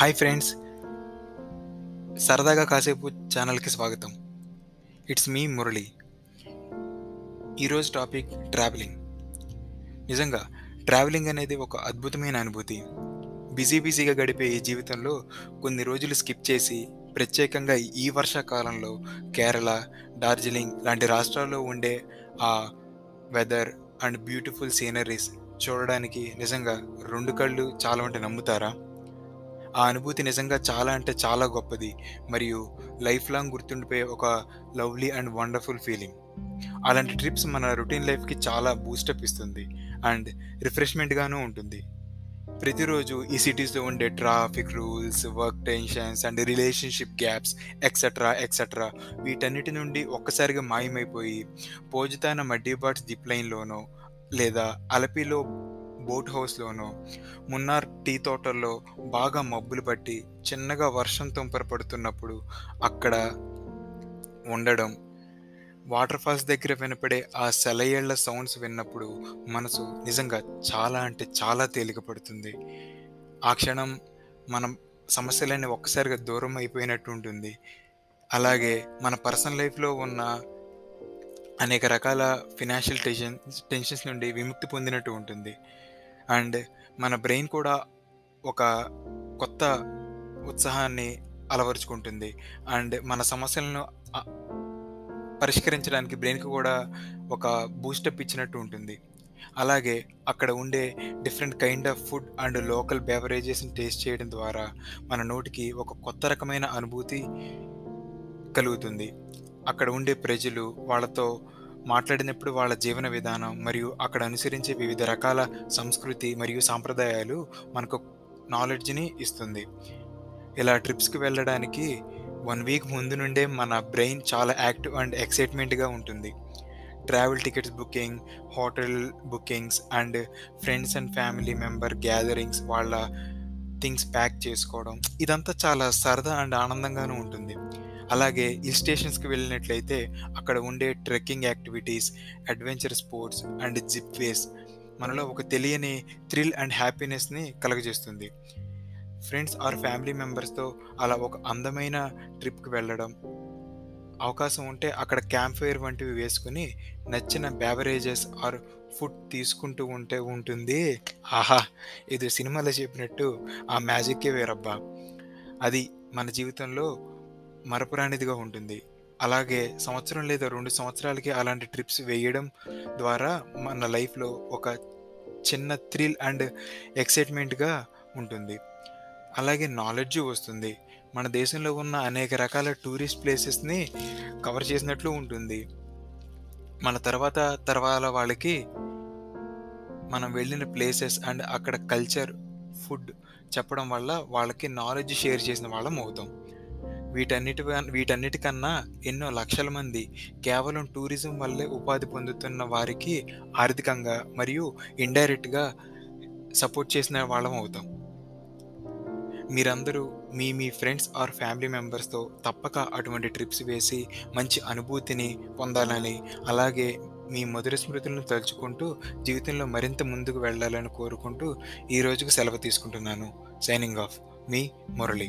Hi friends. సరదాగా కాసేపు ఛానల్కి స్వాగతం. ఇట్స్ మీ మురళి. ఈరోజు టాపిక్ ట్రావెలింగ్. నిజంగా ట్రావెలింగ్ అనేది ఒక అద్భుతమైన అనుభూతి. బిజీ బిజీగా గడిపే ఈ జీవితంలో కొన్ని రోజులు స్కిప్ చేసి ప్రత్యేకంగా ఈ వర్షాకాలంలో కేరళ డార్జిలింగ్ లాంటి రాష్ట్రాల్లో ఉండే ఆ వెదర్ అండ్ బ్యూటిఫుల్ సీనరీస్ చూడడానికి నిజంగా రెండు కళ్ళు చాలా అంటే నమ్ముతారా? ఆ అనుభూతి నిజంగా చాలా అంటే చాలా గొప్పది. మరియు లైఫ్ లాంగ్ గుర్తుండిపోయే ఒక లవ్లీ అండ్ వండర్ఫుల్ ఫీలింగ్. అలాంటి ట్రిప్స్ మన రొటీన్ లైఫ్కి చాలా బూస్టప్ ఇస్తుంది. అండ్ రిఫ్రెష్మెంట్గాను ఉంటుంది. ప్రతిరోజు ఈ సిటీస్లో ఉండే traffic rules work tensions and relationship gaps etcetera etcetera వీటన్నిటి నుండి ఒక్కసారిగా మాయమైపోయి పోజితాన మడ్డీబాట్స్ జిప్ లైన్లోనో లేదా అలపిలో బోట్ హౌస్లోనో మున్నార్ టీ తోటల్లో బాగా మబ్బులు పట్టి చిన్నగా వర్షం తుంపర పడుతున్నప్పుడు అక్కడ ఉండడం వాటర్ ఫాల్స్ దగ్గర వినపడే ఆ సెలయేళ్ళ సౌండ్స్ విన్నప్పుడు మనసు నిజంగా చాలా అంటే చాలా తేలికపడుతుంది. ఆ క్షణం మనం సమస్యలన్నీ ఒక్కసారిగా దూరం అయిపోయినట్టు ఉంటుంది. అలాగే మన పర్సనల్ లైఫ్లో ఉన్న అనేక రకాల ఫినాన్షియల్ టెన్షన్ టెన్షన్స్ నుండి విముక్తి పొందినట్టు ఉంటుంది. అండ్ మన బ్రెయిన్ కూడా ఒక కొత్త ఉత్సాహాన్ని అలవరుచుకుంటుంది. అండ్ మన సమస్యలను పరిష్కరించడానికి బ్రెయిన్కి కూడా ఒక బూస్టప్ ఇచ్చినట్టు ఉంటుంది. అలాగే అక్కడ ఉండే different kind of food and local బెవరేజెస్ని taste చేయడం ద్వారా మన నోటికి ఒక కొత్త రకమైన అనుభూతి కలుగుతుంది. అక్కడ ఉండే ప్రజలు వాళ్ళతో మాట్లాడినప్పుడు వాళ్ళ జీవన విధానం మరియు అక్కడ అనుసరించే వివిధ రకాల సంస్కృతి మరియు సాంప్రదాయాలు మనకు నాలెడ్జ్ని ఇస్తుంది. ఇలా ట్రిప్స్కి వెళ్ళడానికి వన్ వీక్ ముందు నుండే మన బ్రెయిన్ చాలా యాక్టివ్ అండ్ ఎక్సైట్మెంట్గా ఉంటుంది. Travel tickets booking hotel bookings and friends and family member gatherings వాళ్ళ థింగ్స్ ప్యాక్ చేసుకోవడం ఇదంతా చాలా సరదా అండ్ ఆనందంగానూ ఉంటుంది. అలాగే హిల్ స్టేషన్స్కి వెళ్ళినట్లయితే అక్కడ ఉండే trekking activities adventure sports and zip ways మనలో ఒక తెలియని థ్రిల్ అండ్ హ్యాపీనెస్ని కలగజేస్తుంది. ఫ్రెండ్స్ ఆర్ ఫ్యామిలీ మెంబర్స్తో అలా ఒక అందమైన ట్రిప్కి వెళ్ళడం అవకాశం ఉంటే అక్కడ క్యాంప్ ఫైర్ వంటివి వేసుకుని నచ్చిన బ్యావరేజెస్ ఆర్ ఫుడ్ తీసుకుంటూ ఉంటే ఉంటుంది. ఆహా! ఇది సినిమాలో చెప్పినట్టు ఆ మ్యాజిక్కే వేరబ్బా. అది మన జీవితంలో మరపురానిదిగా ఉంటుంది. అలాగే సంవత్సరం లేదా రెండు సంవత్సరాలకి అలాంటి ట్రిప్స్ వేయడం ద్వారా మన లైఫ్లో ఒక చిన్న థ్రిల్ అండ్ ఎక్సైట్మెంట్గా ఉంటుంది. అలాగే నాలెడ్జ్ వస్తుంది. మన దేశంలో ఉన్న అనేక రకాల టూరిస్ట్ ప్లేసెస్ని కవర్ చేసినట్లు ఉంటుంది. మన తర్వాత తర్వాత వాళ్ళకి మనం వెళ్ళిన ప్లేసెస్ అండ్ అక్కడ కల్చర్ ఫుడ్ చెప్పడం వల్ల వాళ్ళకి నాలెడ్జ్ షేర్ చేసిన వాళ్ళం అవుతాం. వీటన్నిటి వీటన్నిటికన్నా ఎన్నో లక్షల మంది కేవలం టూరిజం వల్లే ఉపాధి పొందుతున్న వారికి ఆర్థికంగా మరియు ఇండైరెక్ట్గా సపోర్ట్ చేసిన వాళ్ళం అవుతాం. మీరందరూ మీ మీ ఫ్రెండ్స్ ఆర్ ఫ్యామిలీ మెంబర్స్తో తప్పక అటువంటి ట్రిప్స్ వేసి మంచి అనుభూతిని పొందాలని అలాగే మీ మధుర స్మృతులను తలుచుకుంటూ జీవితంలో మరింత ముందుకు వెళ్ళాలని కోరుకుంటూ ఈ రోజుకు సెలవు తీసుకుంటున్నాను. Signing off. మీ మురళి.